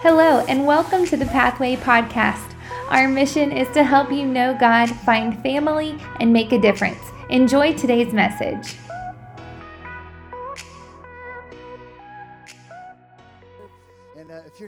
Hello, and welcome to the Pathway Podcast. Our mission is to help you know God, find family, and make a difference. Enjoy today's message.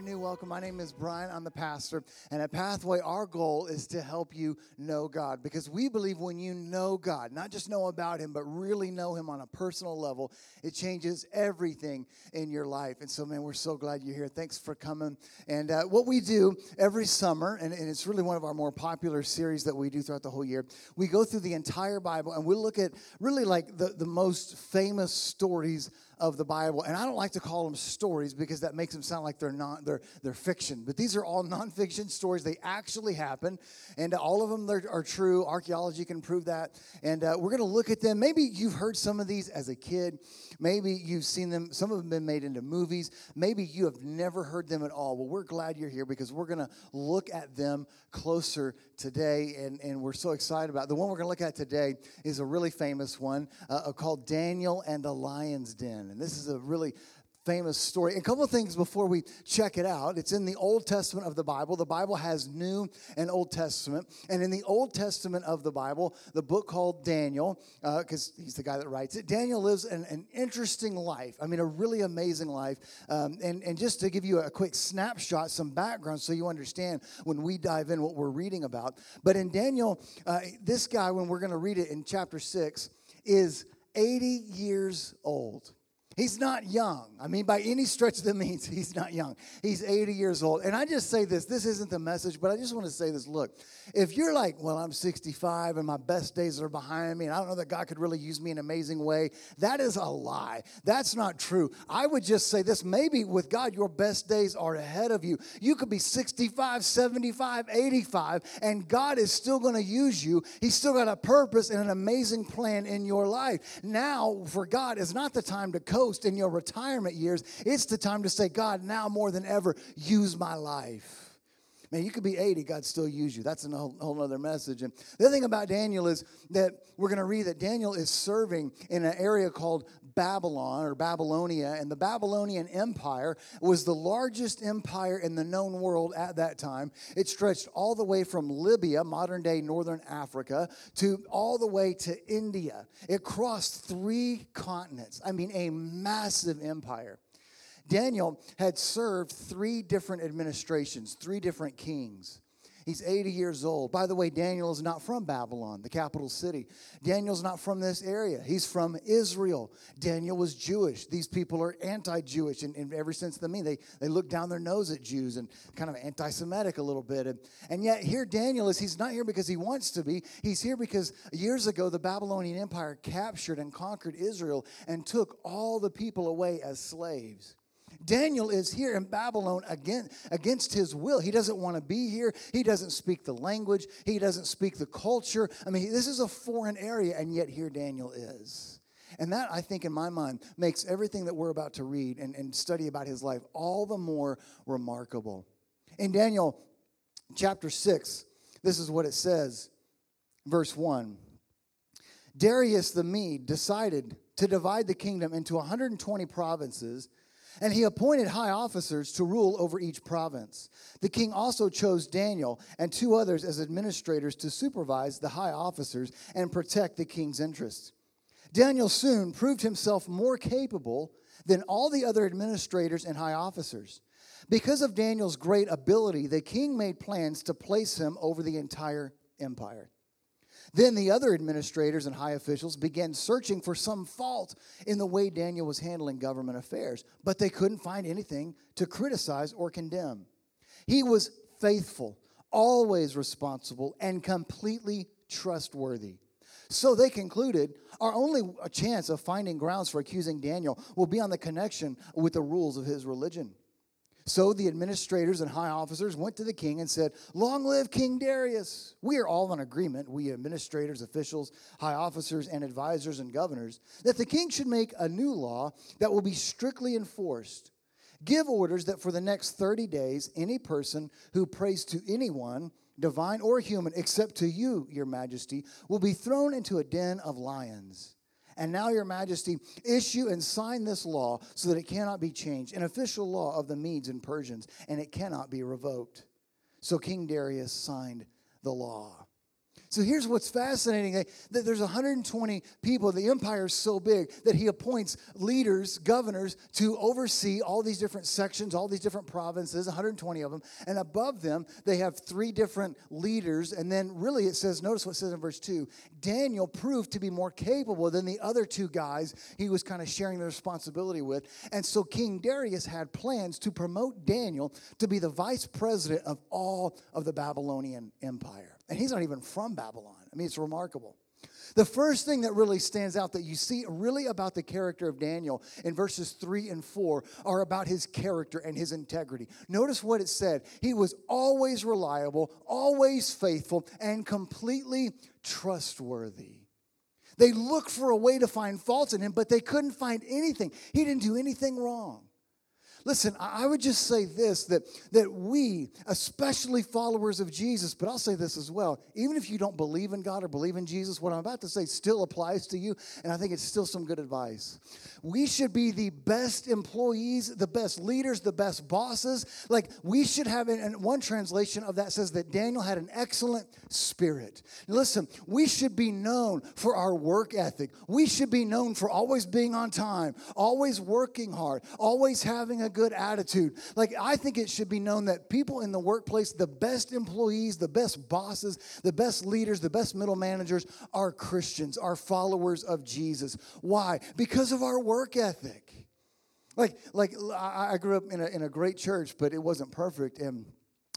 You're new, welcome. My name is Bryan. I'm the pastor. And at Pathway, our goal is to help you know God because we believe when you know God, not just know about Him, but really know Him on a personal level, it changes everything in your life. And so, man, we're so glad you're here. Thanks for coming. And uh, what we do every summer, and, and it's really one of our more popular series that we do throughout the whole year, we go through the entire Bible and we look at really like the, the most famous stories of the Bible. And I don't like to call them stories because that makes them sound like they're not they're they're fiction. But these are all nonfiction stories. They actually happen, and all of them are, are true. Archaeology can prove that. And uh, we're going to look at them. Maybe you've heard some of these as a kid. Maybe you've seen them. Some of them been made into movies. Maybe you have never heard them at all. Well, we're glad you're here because we're going to look at them closer today, and, and we're so excited about it. the one we're going to look at today is a really famous one uh, called Daniel and the Lion's Den. And this is a really famous story. A couple of things before we check it out. It's in the Old Testament of the Bible. The Bible has New and Old Testament. And in the Old Testament of the Bible, the book called Daniel, because uh, he's the guy that writes it, Daniel lives an, an interesting life. I mean, a really amazing life. Um, and, and just to give you a quick snapshot, some background so you understand when we dive in what we're reading about. But in Daniel, uh, this guy, when we're going to read it in chapter 6, is 80 years old. He's not young. I mean, by any stretch of the means, he's not young. He's 80 years old. And I just say this this isn't the message, but I just want to say this look, if you're like, well, I'm 65 and my best days are behind me, and I don't know that God could really use me in an amazing way, that is a lie. That's not true. I would just say this maybe with God, your best days are ahead of you. You could be 65, 75, 85, and God is still going to use you. He's still got a purpose and an amazing plan in your life. Now, for God, is not the time to coast in your retirement years. It's the time to say, God, now more than ever, use my life. Man, you could be 80, God still use you. That's a whole, whole other message. And the other thing about Daniel is that we're going to read that Daniel is serving in an area called Babylon or Babylonia. And the Babylonian Empire was the largest empire in the known world at that time. It stretched all the way from Libya, modern day northern Africa, to all the way to India. It crossed three continents. I mean, a massive empire. Daniel had served three different administrations, three different kings. He's 80 years old. By the way, Daniel is not from Babylon, the capital city. Daniel's not from this area. He's from Israel. Daniel was Jewish. These people are anti Jewish in, in every sense of the meaning. They, they look down their nose at Jews and kind of anti Semitic a little bit. And, and yet, here Daniel is, he's not here because he wants to be. He's here because years ago, the Babylonian Empire captured and conquered Israel and took all the people away as slaves. Daniel is here in Babylon again, against his will. He doesn't want to be here. He doesn't speak the language. He doesn't speak the culture. I mean, this is a foreign area, and yet here Daniel is. And that, I think, in my mind, makes everything that we're about to read and, and study about his life all the more remarkable. In Daniel chapter 6, this is what it says, verse 1. Darius the Mede decided to divide the kingdom into 120 provinces and he appointed high officers to rule over each province. The king also chose Daniel and two others as administrators to supervise the high officers and protect the king's interests. Daniel soon proved himself more capable than all the other administrators and high officers. Because of Daniel's great ability, the king made plans to place him over the entire empire. Then the other administrators and high officials began searching for some fault in the way Daniel was handling government affairs, but they couldn't find anything to criticize or condemn. He was faithful, always responsible, and completely trustworthy. So they concluded our only chance of finding grounds for accusing Daniel will be on the connection with the rules of his religion. So the administrators and high officers went to the king and said, Long live King Darius. We are all in agreement, we administrators, officials, high officers, and advisors and governors, that the king should make a new law that will be strictly enforced. Give orders that for the next 30 days, any person who prays to anyone, divine or human, except to you, your majesty, will be thrown into a den of lions. And now, Your Majesty, issue and sign this law so that it cannot be changed, an official law of the Medes and Persians, and it cannot be revoked. So King Darius signed the law. So here's what's fascinating that there's 120 people. The empire is so big that he appoints leaders, governors, to oversee all these different sections, all these different provinces, 120 of them. And above them, they have three different leaders. And then, really, it says, notice what it says in verse 2 Daniel proved to be more capable than the other two guys he was kind of sharing the responsibility with. And so King Darius had plans to promote Daniel to be the vice president of all of the Babylonian Empire. And he's not even from Babylon. I mean, it's remarkable. The first thing that really stands out that you see really about the character of Daniel in verses 3 and 4 are about his character and his integrity. Notice what it said. He was always reliable, always faithful, and completely trustworthy. They looked for a way to find faults in him, but they couldn't find anything. He didn't do anything wrong. Listen, I would just say this that, that we, especially followers of Jesus, but I'll say this as well, even if you don't believe in God or believe in Jesus, what I'm about to say still applies to you, and I think it's still some good advice. We should be the best employees, the best leaders, the best bosses. Like we should have, and one translation of that says that Daniel had an excellent spirit. Listen, we should be known for our work ethic. We should be known for always being on time, always working hard, always having a good attitude. Like, I think it should be known that people in the workplace, the best employees, the best bosses, the best leaders, the best middle managers are Christians, are followers of Jesus. Why? Because of our work ethic. Like, like I grew up in a, in a great church, but it wasn't perfect. And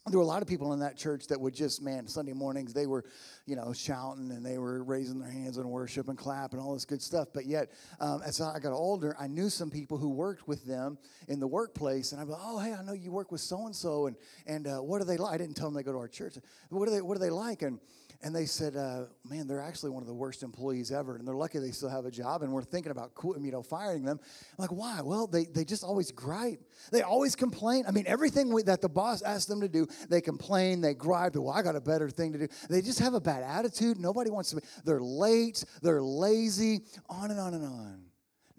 there were a lot of people in that church that would just man sunday mornings they were you know shouting and they were raising their hands in worship and clap and all this good stuff. But yet um, as i got older i knew some people who worked with them in the workplace and i'd be oh hey i know you work with so and so and and uh, what are they like i didn't tell them they go to our church. What are they what are they like? And and they said, uh, "Man, they're actually one of the worst employees ever, and they're lucky they still have a job." And we're thinking about, you know, firing them. I'm like, why? Well, they they just always gripe. They always complain. I mean, everything we, that the boss asks them to do, they complain, they gripe. Well, I got a better thing to do. They just have a bad attitude. Nobody wants to. Be, they're late. They're lazy. On and on and on.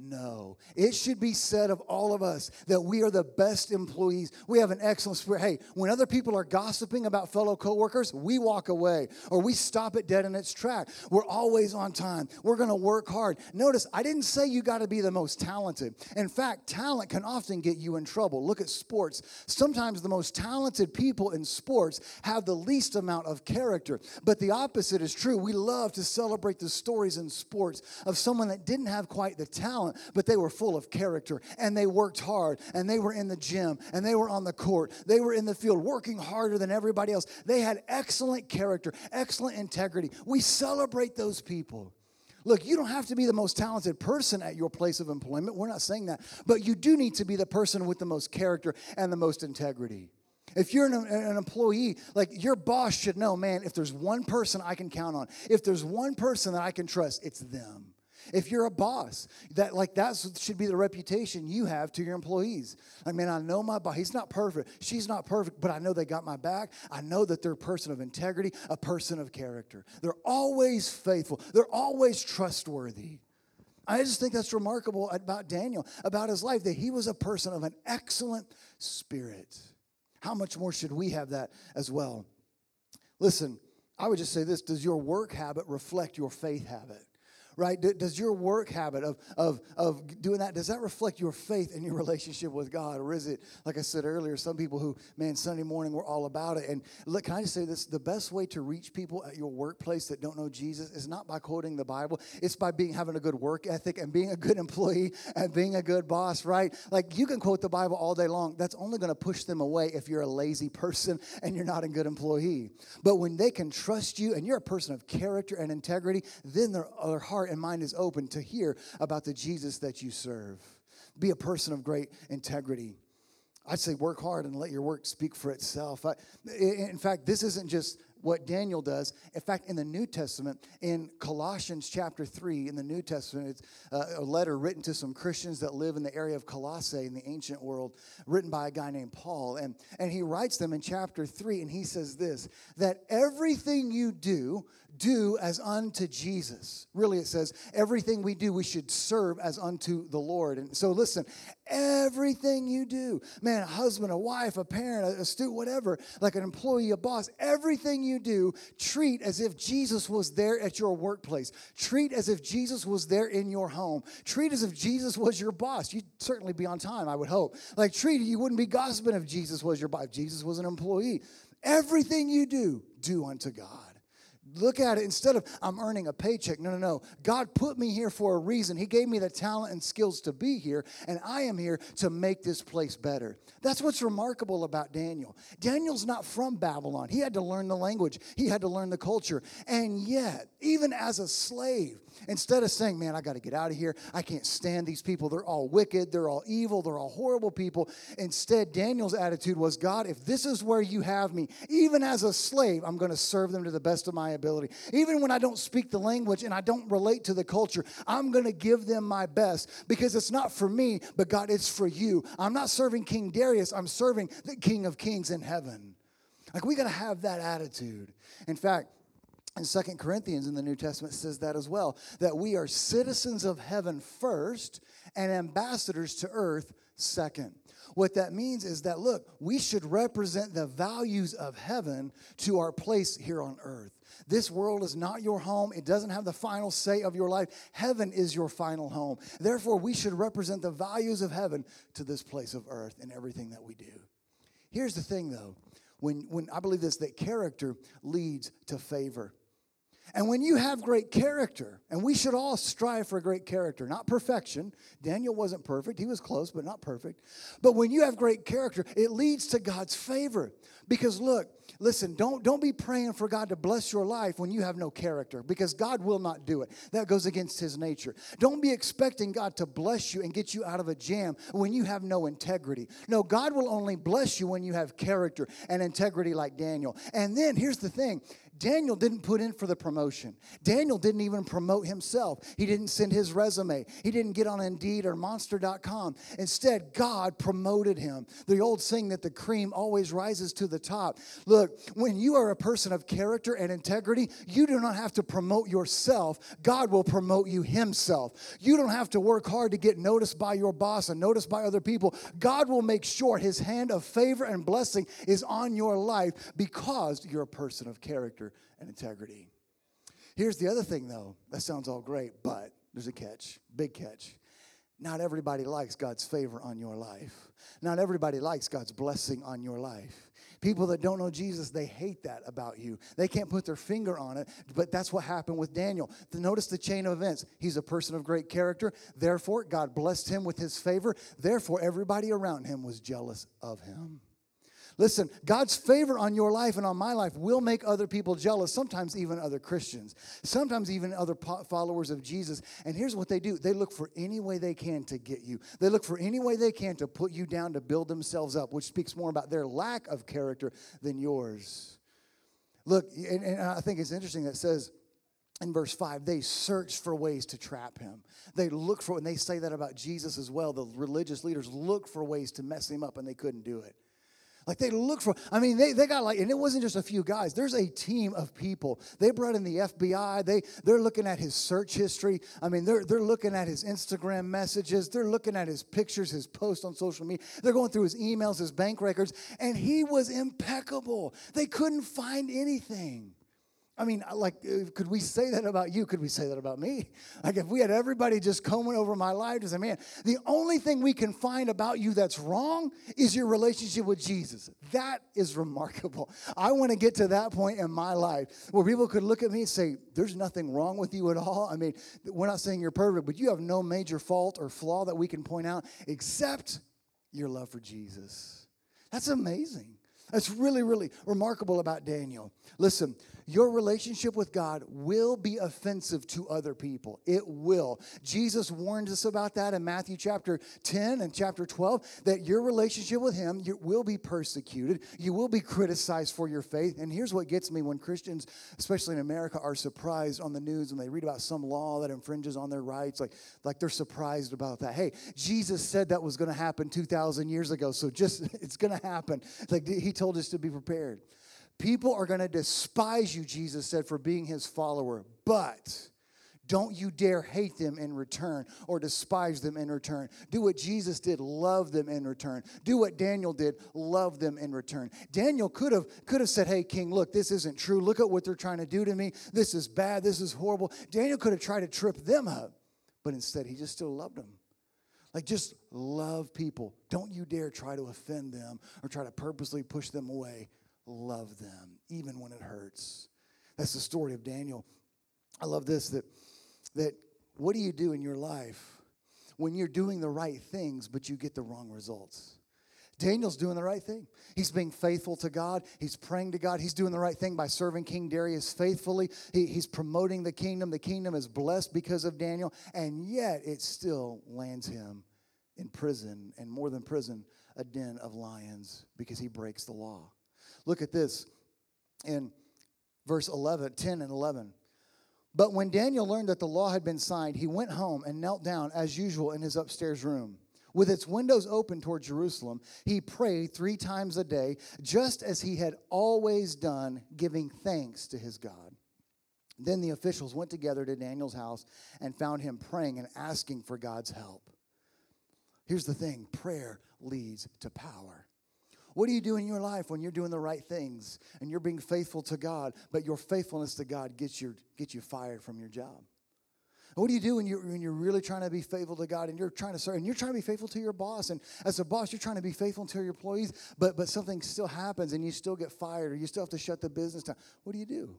No. It should be said of all of us that we are the best employees. We have an excellent spirit. Hey, when other people are gossiping about fellow coworkers, we walk away or we stop it dead in its track. We're always on time. We're going to work hard. Notice, I didn't say you got to be the most talented. In fact, talent can often get you in trouble. Look at sports. Sometimes the most talented people in sports have the least amount of character. But the opposite is true. We love to celebrate the stories in sports of someone that didn't have quite the talent talent, but they were full of character and they worked hard and they were in the gym and they were on the court. They were in the field working harder than everybody else. They had excellent character, excellent integrity. We celebrate those people. Look, you don't have to be the most talented person at your place of employment. We're not saying that. But you do need to be the person with the most character and the most integrity. If you're an, an, employee, like your boss should know, man, if there's one person I can count on, if there's one person that I can trust, it's them. If you're a boss, that like that should be the reputation you have to your employees. I mean, I know my boss, he's not perfect, she's not perfect, but I know they got my back. I know that they're a person of integrity, a person of character. They're always faithful, they're always trustworthy. I just think that's remarkable about Daniel, about his life, that he was a person of an excellent spirit. How much more should we have that as well? Listen, I would just say this Does your work habit reflect your faith habit? Right? Does your work habit of, of, of doing that, does that reflect your faith and your relationship with God? Or is it, like I said earlier, some people who, man, Sunday morning we're all about it. And look, can I just say this? The best way to reach people at your workplace that don't know Jesus is not by quoting the Bible. It's by being having a good work ethic and being a good employee and being a good boss, right? Like you can quote the Bible all day long. That's only going to push them away if you're a lazy person and you're not a good employee. But when they can trust you and you're a person of character and integrity, then their, their heart heart and mind is open to hear about the Jesus that you serve. Be a person of great integrity. I'd say work hard and let your work speak for itself. I, in fact, this isn't just what Daniel does. In fact, in the New Testament, in Colossians chapter 3, in the New Testament, it's uh, a letter written to some Christians that live in the area of Colossae in the ancient world, written by a guy named Paul. And, and he writes them in chapter 3, and he says this that everything you do, do as unto Jesus. Really, it says everything we do, we should serve as unto the Lord. And so, listen, everything you do, man, a husband, a wife, a parent, a student, whatever, like an employee, a boss, everything you do, treat as if Jesus was there at your workplace. Treat as if Jesus was there in your home. Treat as if Jesus was your boss. You'd certainly be on time, I would hope. Like, treat, you wouldn't be gossiping if Jesus was your boss, if Jesus was an employee. Everything you do, do unto God look at it instead of I'm earning a paycheck. No, no, no. God put me here for a reason. He gave me the talent and skills to be here, and I am here to make this place better. That's what's remarkable about Daniel. Daniel's not from Babylon. He had to learn the language, he had to learn the culture. And yet, even as a slave, Instead of saying, man, I got to get out of here. I can't stand these people. They're all wicked. They're all evil. They're all horrible people. Instead, Daniel's attitude was, God, if this is where you have me, even as a slave, I'm going to serve them to the best of my ability. Even when I don't speak the language and I don't relate to the culture, I'm going to give them my best because it's not for me, but God, it's for you. I'm not serving King Darius. I'm serving the King of Kings in heaven. Like, we got to have that attitude. In fact, in Second Corinthians in the New Testament says that as well that we are citizens of heaven first and ambassadors to earth second. What that means is that, look, we should represent the values of heaven to our place here on earth. This world is not your home. It doesn't have the final say of your life. Heaven is your final home. Therefore, we should represent the values of heaven to this place of earth in everything that we do. Here's the thing, though. When, when I believe this, that character leads to favor. And when you have great character, and we should all strive for great character, not perfection. Daniel wasn't perfect. He was close, but not perfect. But when you have great character, it leads to God's favor. Because look, listen, don't, don't be praying for God to bless your life when you have no character, because God will not do it. That goes against his nature. Don't be expecting God to bless you and get you out of a jam when you have no integrity. No, God will only bless you when you have character and integrity like Daniel. And then here's the thing Daniel didn't put in for the promotion. Daniel didn't even promote himself. He didn't send his resume. He didn't get on Indeed or Monster.com. Instead, God promoted him. The old saying that the cream always rises to the top. Look, when you are a person of character and integrity, you do not have to promote yourself. God will promote you himself. You don't have to work hard to get noticed by your boss and noticed by other people. God will make sure his hand of favor and blessing is on your life because you're a person of character character and integrity. Here's the other thing, though. That sounds all great, but there's a catch, big catch. Not everybody likes God's favor on your life. Not everybody likes God's blessing on your life. People that don't know Jesus, they hate that about you. They can't put their finger on it, but that's what happened with Daniel. Notice the chain of events. He's a person of great character. Therefore, God blessed him with his favor. Therefore, everybody around him was jealous of him. Listen, God's favor on your life and on my life will make other people jealous, sometimes even other Christians, sometimes even other followers of Jesus. And here's what they do. They look for any way they can to get you, they look for any way they can to put you down to build themselves up, which speaks more about their lack of character than yours. Look, and, and I think it's interesting that says, in verse 5 they search for ways to trap him. They look for and they say that about jesus as well. The religious leaders look for ways to mess him up and they couldn't do it like they look for, I mean, they, they got like, and it wasn't just a few guys. There's a team of people. They brought in the FBI. They, they're looking at his search history. I mean, they're, they're looking at his Instagram messages. They're looking at his pictures, his posts on social media. They're going through his emails, his bank records. And he was impeccable. They couldn't find anything. I mean, like, could we say that about you? Could we say that about me? Like, if we had everybody just combing over my life to say, man, the only thing we can find about you that's wrong is your relationship with Jesus. That is remarkable. I want to get to that point in my life where people could look at me and say, there's nothing wrong with you at all. I mean, we're not saying you're perfect, but you have no major fault or flaw that we can point out except your love for Jesus. That's amazing. That's really, really remarkable about Daniel. Listen, your relationship with God will be offensive to other people. It will. Jesus warned us about that in Matthew chapter 10 and chapter 12 that your relationship with Him you will be persecuted. You will be criticized for your faith. And here's what gets me when Christians, especially in America, are surprised on the news when they read about some law that infringes on their rights. Like, like they're surprised about that. Hey, Jesus said that was going to happen 2,000 years ago, so just it's going to happen. Like He told us to be prepared. People are going to despise you, Jesus said, for being his follower, but don't you dare hate them in return or despise them in return. Do what Jesus did, love them in return. Do what Daniel did, love them in return. Daniel could have could have said, "Hey king, look, this isn't true. Look at what they're trying to do to me. This is bad. This is horrible." Daniel could have tried to trip them up, but instead he just still loved them. Like just love people. Don't you dare try to offend them or try to purposely push them away. Love them even when it hurts. That's the story of Daniel. I love this that that what do you do in your life when you're doing the right things, but you get the wrong results? Daniel's doing the right thing. He's being faithful to God. He's praying to God. He's doing the right thing by serving King Darius faithfully. He, he's promoting the kingdom. The kingdom is blessed because of Daniel, and yet it still lands him in prison, and more than prison, a den of lions because he breaks the law. Look at this in verse 11, 10 and 11. But when Daniel learned that the law had been signed, he went home and knelt down as usual in his upstairs room. With its windows open toward Jerusalem, he prayed three times a day, just as he had always done, giving thanks to his God. Then the officials went together to Daniel's house and found him praying and asking for God's help. Here's the thing prayer leads to power. What do you do in your life when you're doing the right things and you're being faithful to God, but your faithfulness to God gets, your, gets you fired from your job? What do you do when you're, when you're really trying to be faithful to God and you're trying to serve and you're trying to be faithful to your boss? And as a boss, you're trying to be faithful to your employees, but, but something still happens and you still get fired or you still have to shut the business down. What do you do?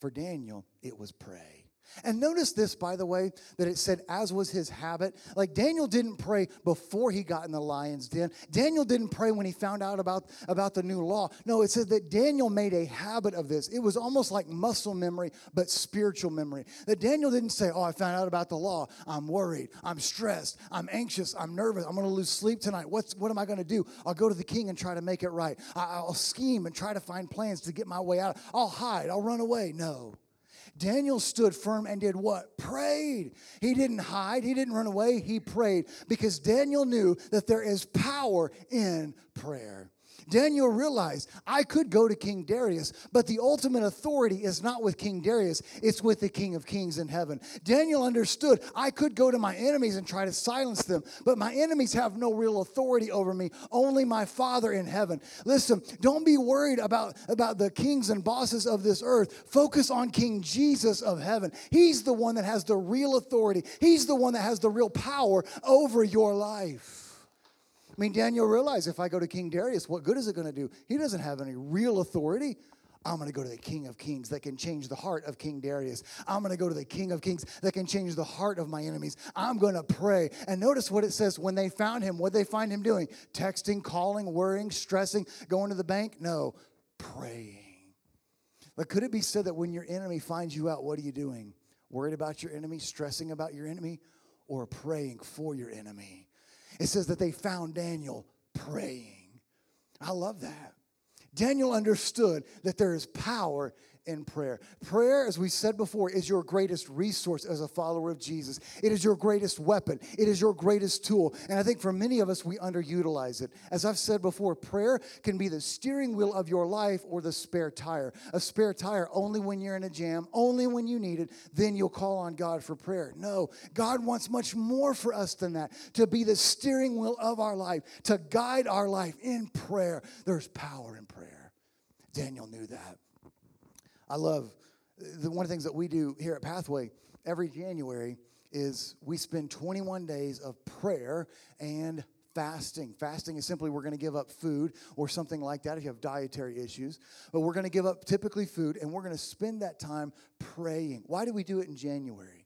For Daniel, it was pray. And notice this, by the way, that it said, as was his habit. Like Daniel didn't pray before he got in the lion's den. Daniel didn't pray when he found out about, about the new law. No, it said that Daniel made a habit of this. It was almost like muscle memory, but spiritual memory. That Daniel didn't say, Oh, I found out about the law. I'm worried. I'm stressed. I'm anxious. I'm nervous. I'm going to lose sleep tonight. What's, what am I going to do? I'll go to the king and try to make it right. I, I'll scheme and try to find plans to get my way out. I'll hide. I'll run away. No. Daniel stood firm and did what? Prayed. He didn't hide, he didn't run away, he prayed because Daniel knew that there is power in prayer. Daniel realized I could go to King Darius, but the ultimate authority is not with King Darius, it's with the King of Kings in heaven. Daniel understood I could go to my enemies and try to silence them, but my enemies have no real authority over me, only my Father in heaven. Listen, don't be worried about, about the kings and bosses of this earth. Focus on King Jesus of heaven. He's the one that has the real authority, He's the one that has the real power over your life. I mean, Daniel realized if I go to King Darius, what good is it going to do? He doesn't have any real authority. I'm going to go to the King of Kings that can change the heart of King Darius. I'm going to go to the King of Kings that can change the heart of my enemies. I'm going to pray. And notice what it says when they found him, what they find him doing? Texting, calling, worrying, stressing, going to the bank? No, praying. But could it be said that when your enemy finds you out, what are you doing? Worried about your enemy, stressing about your enemy, or praying for your enemy? It says that they found Daniel praying. I love that. Daniel understood that there is power in prayer. Prayer, as we said before, is your greatest resource as a follower of Jesus. It is your greatest weapon, it is your greatest tool. And I think for many of us, we underutilize it. As I've said before, prayer can be the steering wheel of your life or the spare tire. A spare tire only when you're in a jam, only when you need it, then you'll call on God for prayer. No, God wants much more for us than that to be the steering wheel of our life, to guide our life in prayer. There's power in prayer. Daniel knew that. I love the, one of the things that we do here at Pathway every January is we spend 21 days of prayer and fasting. Fasting is simply we're going to give up food or something like that if you have dietary issues. But we're going to give up typically food and we're going to spend that time praying. Why do we do it in January?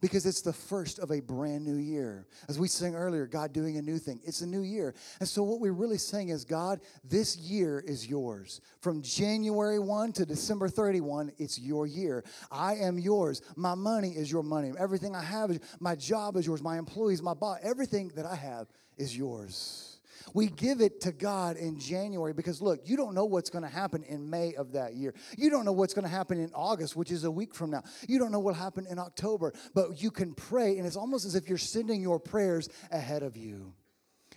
Because it's the first of a brand new year. As we sang earlier, God doing a new thing. It's a new year. And so, what we're really saying is, God, this year is yours. From January 1 to December 31, it's your year. I am yours. My money is your money. Everything I have is my job is yours. My employees, my boss, everything that I have is yours. We give it to God in January because, look, you don't know what's going to happen in May of that year. You don't know what's going to happen in August, which is a week from now. You don't know what will happen in October, but you can pray, and it's almost as if you're sending your prayers ahead of you.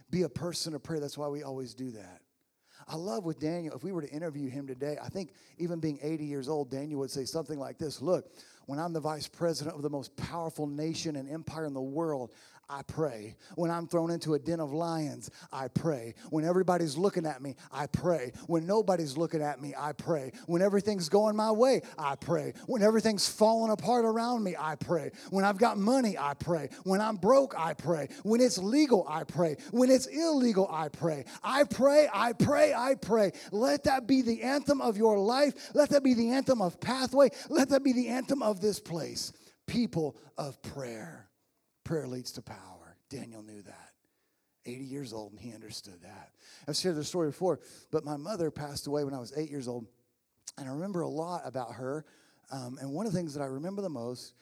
Be a person of prayer. That's why we always do that. I love with Daniel, if we were to interview him today, I think even being 80 years old, Daniel would say something like this Look, when I'm the vice president of the most powerful nation and empire in the world, I pray. When I'm thrown into a den of lions, I pray. When everybody's looking at me, I pray. When nobody's looking at me, I pray. When everything's going my way, I pray. When everything's falling apart around me, I pray. When I've got money, I pray. When I'm broke, I pray. When it's legal, I pray. When it's illegal, I pray. I pray, I pray, I pray. Let that be the anthem of your life. Let that be the anthem of Pathway. Let that be the anthem of this place. People of prayer. Prayer leads to power. Daniel knew that. 80 years old, and he understood that. I've shared this story before, but my mother passed away when I was eight years old, and I remember a lot about her. Um, and one of the things that I remember the most,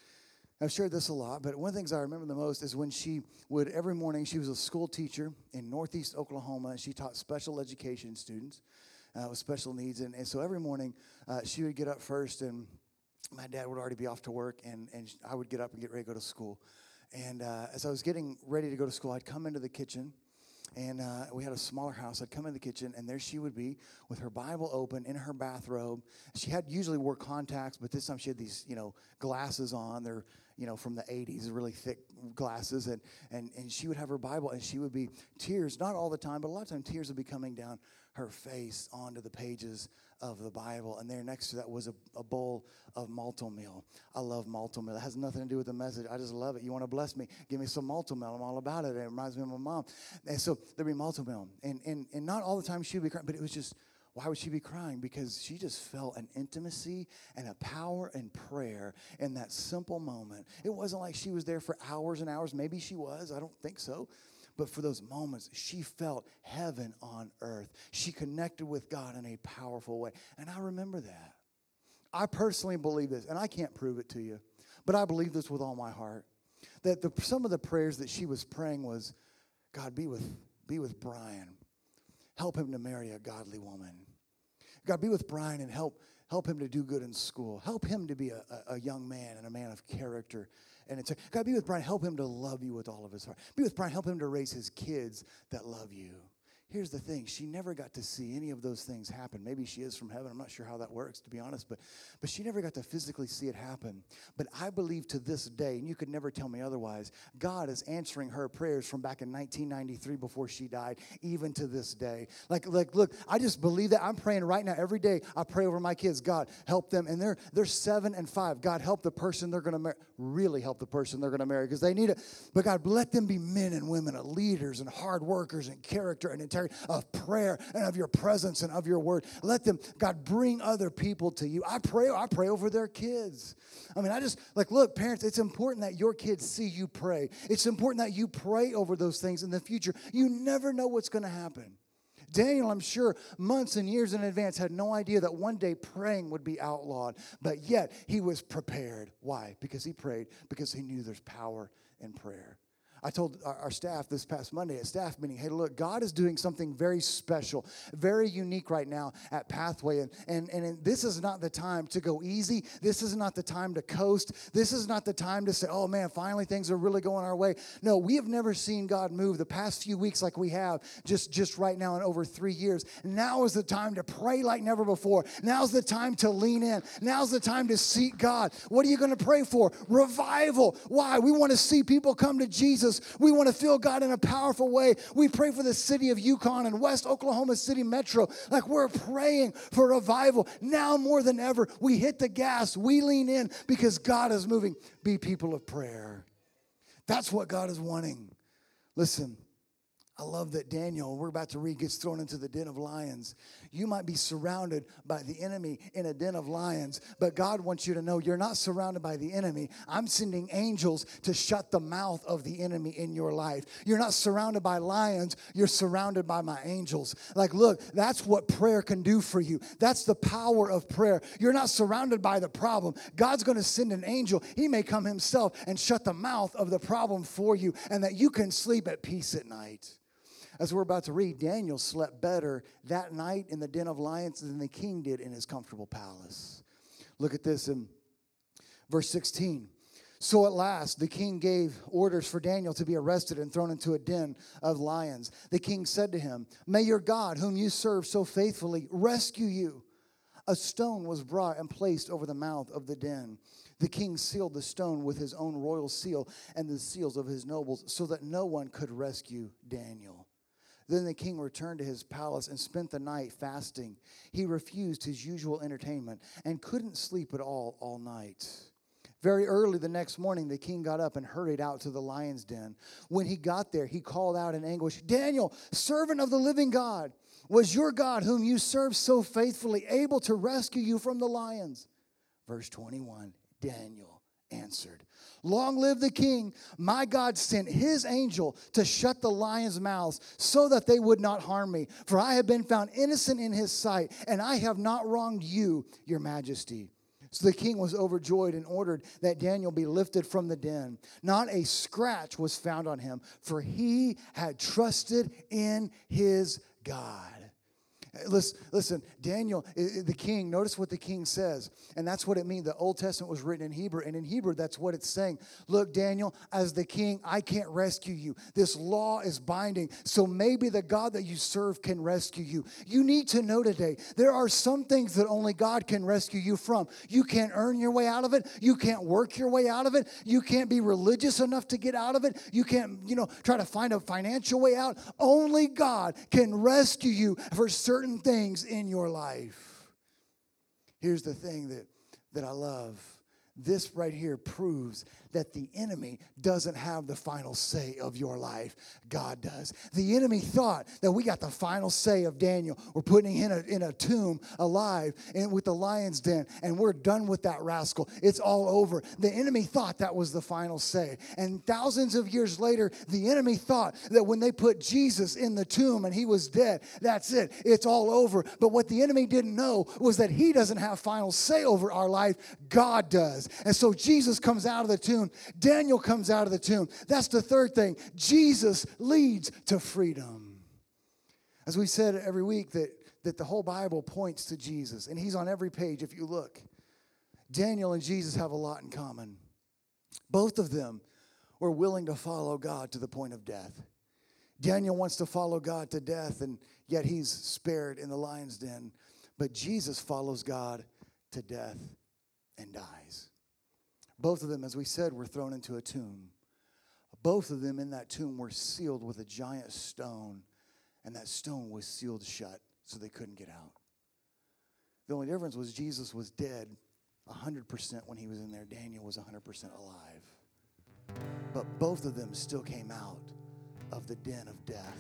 I've shared this a lot, but one of the things I remember the most is when she would, every morning, she was a school teacher in Northeast Oklahoma, and she taught special education students uh, with special needs. And, and so every morning, uh, she would get up first, and my dad would already be off to work, and, and I would get up and get ready to go to school. And uh, as I was getting ready to go to school, I'd come into the kitchen, and uh, we had a smaller house. I'd come in the kitchen, and there she would be with her Bible open in her bathrobe. She had usually wore contacts, but this time she had these, you know, glasses on. They're, you know, from the 80s, really thick glasses, and and and she would have her Bible, and she would be tears, not all the time, but a lot of times tears would be coming down her face onto the pages of the Bible. And there next to that was a, a bowl of Malt-O-Meal. I love Malt-O-Meal. It has nothing to do with the message. I just love it. You want to bless me? Give me some Malt-O-Meal. I'm all about it. It reminds me of my mom. And so there'd be Malt-O-Meal. And, and, and not all the time she'd be crying, but it was just, why would she be crying? Because she just felt an intimacy and a power and prayer in that simple moment. It wasn't like she was there for hours and hours. Maybe she was. I don't think so. But for those moments, she felt heaven on earth. She connected with God in a powerful way. And I remember that. I personally believe this, and I can't prove it to you, but I believe this with all my heart. That the, some of the prayers that she was praying was, God, be with, be with Bryan. Help him to marry a godly woman. God, be with Bryan and help, help him to do good in school. Help him to be a, a, a young man and a man of character and it's God, be with Bryan. Help him to love you with all of his heart. Be with Bryan. Help him to raise his kids that love you. Here's the thing she never got to see any of those things happen. Maybe she is from heaven. I'm not sure how that works, to be honest, but, but she never got to physically see it happen. But I believe to this day, and you could never tell me otherwise, God is answering her prayers from back in 1993 before she died, even to this day. Like, like look, I just believe that. I'm praying right now. Every day I pray over my kids. God, help them. And they're, they're seven and five. God, help the person they're going to marry. Really help the person they're going to marry because they need it. But God, let them be men and women, of leaders and hard workers and character and integrity of prayer and of your presence and of your word. Let them, God, bring other people to you. I pray, I pray over their kids. I mean, I just like, look, parents, it's important that your kids see you pray. It's important that you pray over those things in the future. You never know what's going to happen. Daniel, I'm sure, months and years in advance had no idea that one day praying would be outlawed, but yet he was prepared. Why? Because he prayed, because he knew there's power in prayer. I told our staff this past Monday at staff meeting, hey, look, God is doing something very special, very unique right now at Pathway. And, and, and this is not the time to go easy. This is not the time to coast. This is not the time to say, oh man, finally things are really going our way. No, we have never seen God move the past few weeks like we have just, just right now in over three years. Now is the time to pray like never before. Now's the time to lean in. Now's the time to seek God. What are you going to pray for? Revival. Why? We want to see people come to Jesus Jesus. We want to feel God in a powerful way. We pray for the city of Yukon and West Oklahoma City Metro. Like we're praying for revival. Now more than ever, we hit the gas, we lean in because God is moving. Be people of prayer. That's what God is wanting. Listen, I love that Daniel, we're about to read, gets thrown into the den of lions. You might be surrounded by the enemy in a den of lions, but God wants you to know you're not surrounded by the enemy. I'm sending angels to shut the mouth of the enemy in your life. You're not surrounded by lions, you're surrounded by my angels. Like, look, that's what prayer can do for you. That's the power of prayer. You're not surrounded by the problem. God's going to send an angel. He may come himself and shut the mouth of the problem for you, and that you can sleep at peace at night. As we're about to read, Daniel slept better that night in the den of lions than the king did in his comfortable palace. Look at this in verse 16. So at last, the king gave orders for Daniel to be arrested and thrown into a den of lions. The king said to him, May your God, whom you serve so faithfully, rescue you. A stone was brought and placed over the mouth of the den. The king sealed the stone with his own royal seal and the seals of his nobles, so that no one could rescue Daniel. Then the king returned to his palace and spent the night fasting. He refused his usual entertainment and couldn't sleep at all all night. Very early the next morning, the king got up and hurried out to the lion's den. When he got there, he called out in anguish Daniel, servant of the living God, was your God, whom you served so faithfully, able to rescue you from the lions? Verse 21 Daniel answered, Long live the king. My God sent his angel to shut the lions' mouths so that they would not harm me. For I have been found innocent in his sight, and I have not wronged you, your majesty. So the king was overjoyed and ordered that Daniel be lifted from the den. Not a scratch was found on him, for he had trusted in his God. Uh, listen, listen, Daniel, the king, notice what the king says. And that's what it means. The Old Testament was written in Hebrew. And in Hebrew, that's what it's saying. Look, Daniel, as the king, I can't rescue you. This law is binding. So maybe the God that you serve can rescue you. You need to know today, there are some things that only God can rescue you from. You can't earn your way out of it. You can't work your way out of it. You can't be religious enough to get out of it. You can't, you know, try to find a financial way out. Only God can rescue you for certain certain things in your life. Here's the thing that, that I love this right here proves that the enemy doesn't have the final say of your life. God does. The enemy thought that we got the final say of Daniel. We're putting him in a, in a tomb alive and with the lion's den, and we're done with that rascal. It's all over. The enemy thought that was the final say. And thousands of years later, the enemy thought that when they put Jesus in the tomb and he was dead, that's it. It's all over. But what the enemy didn't know was that he doesn't have final say over our life. God does. And so Jesus comes out of the tomb tomb. Daniel comes out of the tomb. That's the third thing. Jesus leads to freedom. As we said every week, that, that the whole Bible points to Jesus, and he's on every page if you look. Daniel and Jesus have a lot in common. Both of them were willing to follow God to the point of death. Daniel wants to follow God to death, and yet he's spared in the lion's den. But Jesus follows God to death and dies. Both of them, as we said, were thrown into a tomb. Both of them in that tomb were sealed with a giant stone, and that stone was sealed shut so they couldn't get out. The only difference was Jesus was dead 100% when he was in there. Daniel was 100% alive. But both of them still came out of the den of death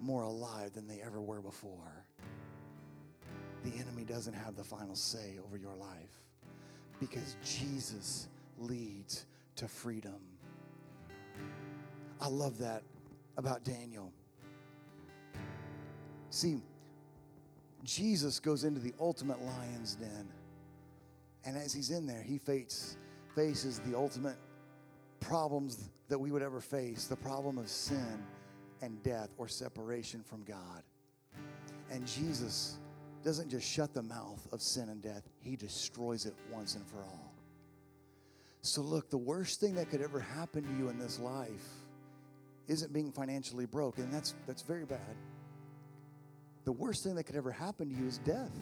more alive than they ever were before. The enemy doesn't have the final say over your life because Jesus leads to freedom. I love that about Daniel. See, Jesus goes into the ultimate lion's den. And as he's in there, he face, faces the ultimate problems that we would ever face the problem of sin and death or separation from God. And Jesus doesn't just shut the mouth of sin and death, he destroys it once and for all. So, look, the worst thing that could ever happen to you in this life isn't being financially broke, and that's, that's very bad. The worst thing that could ever happen to you is death.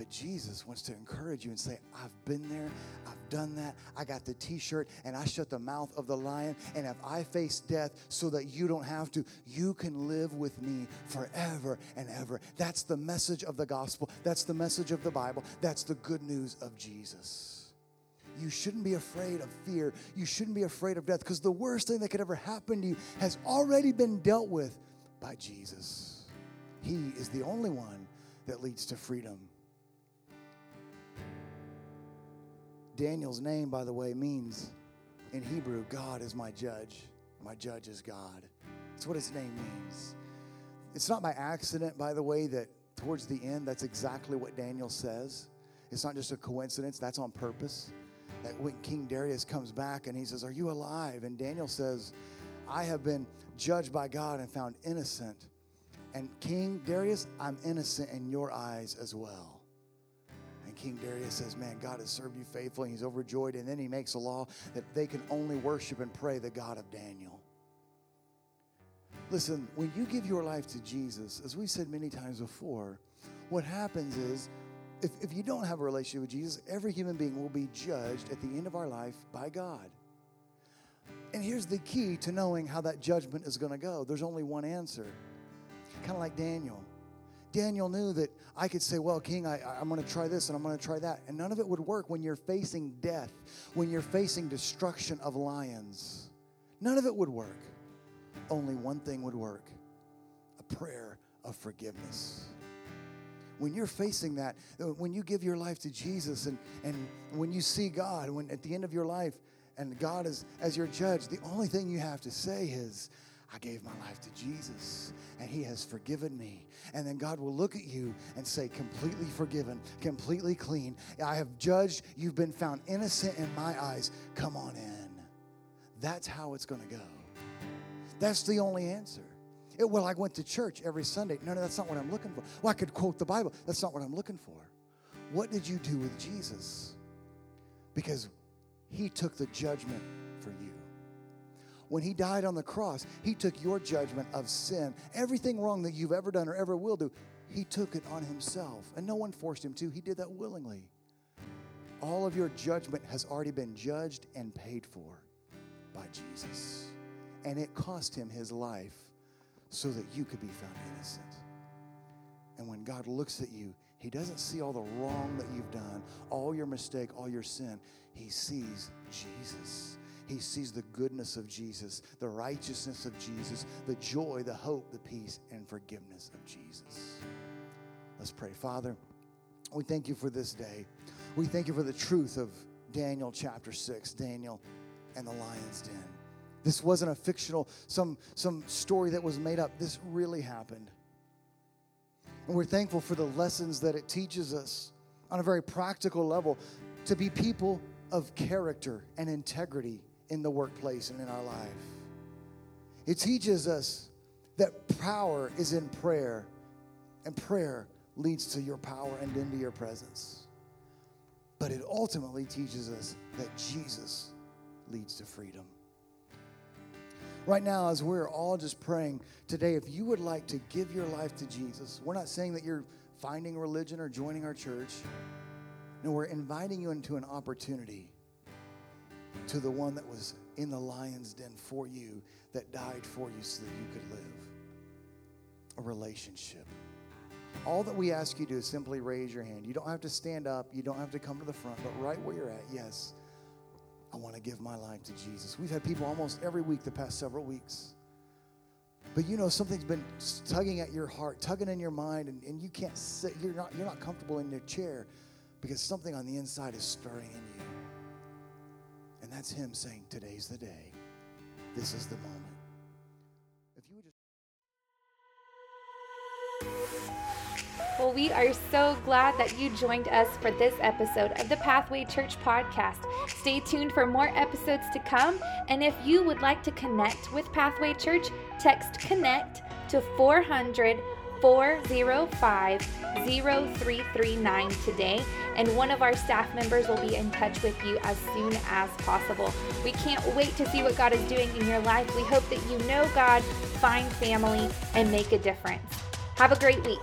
But Jesus wants to encourage you and say, I've been there, I've done that, I got the t shirt, and I shut the mouth of the lion. And if I face death so that you don't have to, you can live with me forever and ever. That's the message of the gospel, that's the message of the Bible, that's the good news of Jesus. You shouldn't be afraid of fear. You shouldn't be afraid of death because the worst thing that could ever happen to you has already been dealt with by Jesus. He is the only one that leads to freedom. Daniel's name, by the way, means in Hebrew, God is my judge. My judge is God. That's what his name means. It's not by accident, by the way, that towards the end, that's exactly what Daniel says. It's not just a coincidence, that's on purpose that when King Darius comes back and he says, Are you alive? And Daniel says, I have been judged by God and found innocent. And King Darius, I'm innocent in your eyes as well. King Darius says, Man, God has served you faithfully. He's overjoyed. And then he makes a law that they can only worship and pray the God of Daniel. Listen, when you give your life to Jesus, as we said many times before, what happens is if, if you don't have a relationship with Jesus, every human being will be judged at the end of our life by God. And here's the key to knowing how that judgment is going to go there's only one answer. Kind of like Daniel. Daniel knew that I could say, Well, King, I, I'm going to try this and I'm going to try that. And none of it would work when you're facing death, when you're facing destruction of lions. None of it would work only one thing would work a prayer of forgiveness. When you're facing that, uh, when you give your life to Jesus and, and when you see God, when at the end of your life, and God is as your judge, the only thing you have to say is, I gave my life to Jesus and He has forgiven me. And then God will look at you and say, completely forgiven, completely clean. I have judged. You've been found innocent in my eyes. Come on in. That's how it's going to go. That's the only answer. It, well, I went to church every Sunday. No, no, that's not what I'm looking for. Well, I could quote the Bible. That's not what I'm looking for. What did you do with Jesus? Because he took the judgment for you. When he died on the cross, he took your judgment of sin, everything wrong that you've ever done or ever will do. He took it on himself, and no one forced him to. He did that willingly. All of your judgment has already been judged and paid for by Jesus and it cost him his life so that you could be found innocent. And when God looks at you, he doesn't see all the wrong that you've done, all your mistake, all your sin. He sees Jesus. He sees the goodness of Jesus, the righteousness of Jesus, the joy, the hope, the peace, and forgiveness of Jesus. Let's pray. Father, we thank you for this day. We thank you for the truth of Daniel chapter 6, Daniel and the lion's den. This wasn't a fictional, some, some story that was made up. This really happened. And we're thankful for the lessons that it teaches us on a very practical level to be people of character and integrity in the workplace and in our life. It teaches us that power is in prayer, and prayer leads to your power and into your presence. But it ultimately teaches us that Jesus leads to freedom. Right now, as we're all just praying today, if you would like to give your life to Jesus, we're not saying that you're finding religion or joining our church. No, we're inviting you into an opportunity to the one that was in the lion's den for you, that died for you so that you could live a relationship. All that we ask you to do is simply raise your hand. You don't have to stand up, you don't have to come to the front, but right where you're at, yes, I want to give my life to Jesus. We've had people almost every week the past several weeks. But you know, something's been tugging at your heart, tugging in your mind, and, and you can't sit, you're not, you're not comfortable in your chair because something on the inside is stirring in you. And that's Him saying, Today's the day. This is the moment. If you would just. Well, we are so glad that you joined us for this episode of the Pathway Church podcast. Stay tuned for more episodes to come. And if you would like to connect with Pathway Church, text connect to 400 405 0339 today, and one of our staff members will be in touch with you as soon as possible. We can't wait to see what God is doing in your life. We hope that you know God, find family, and make a difference. Have a great week.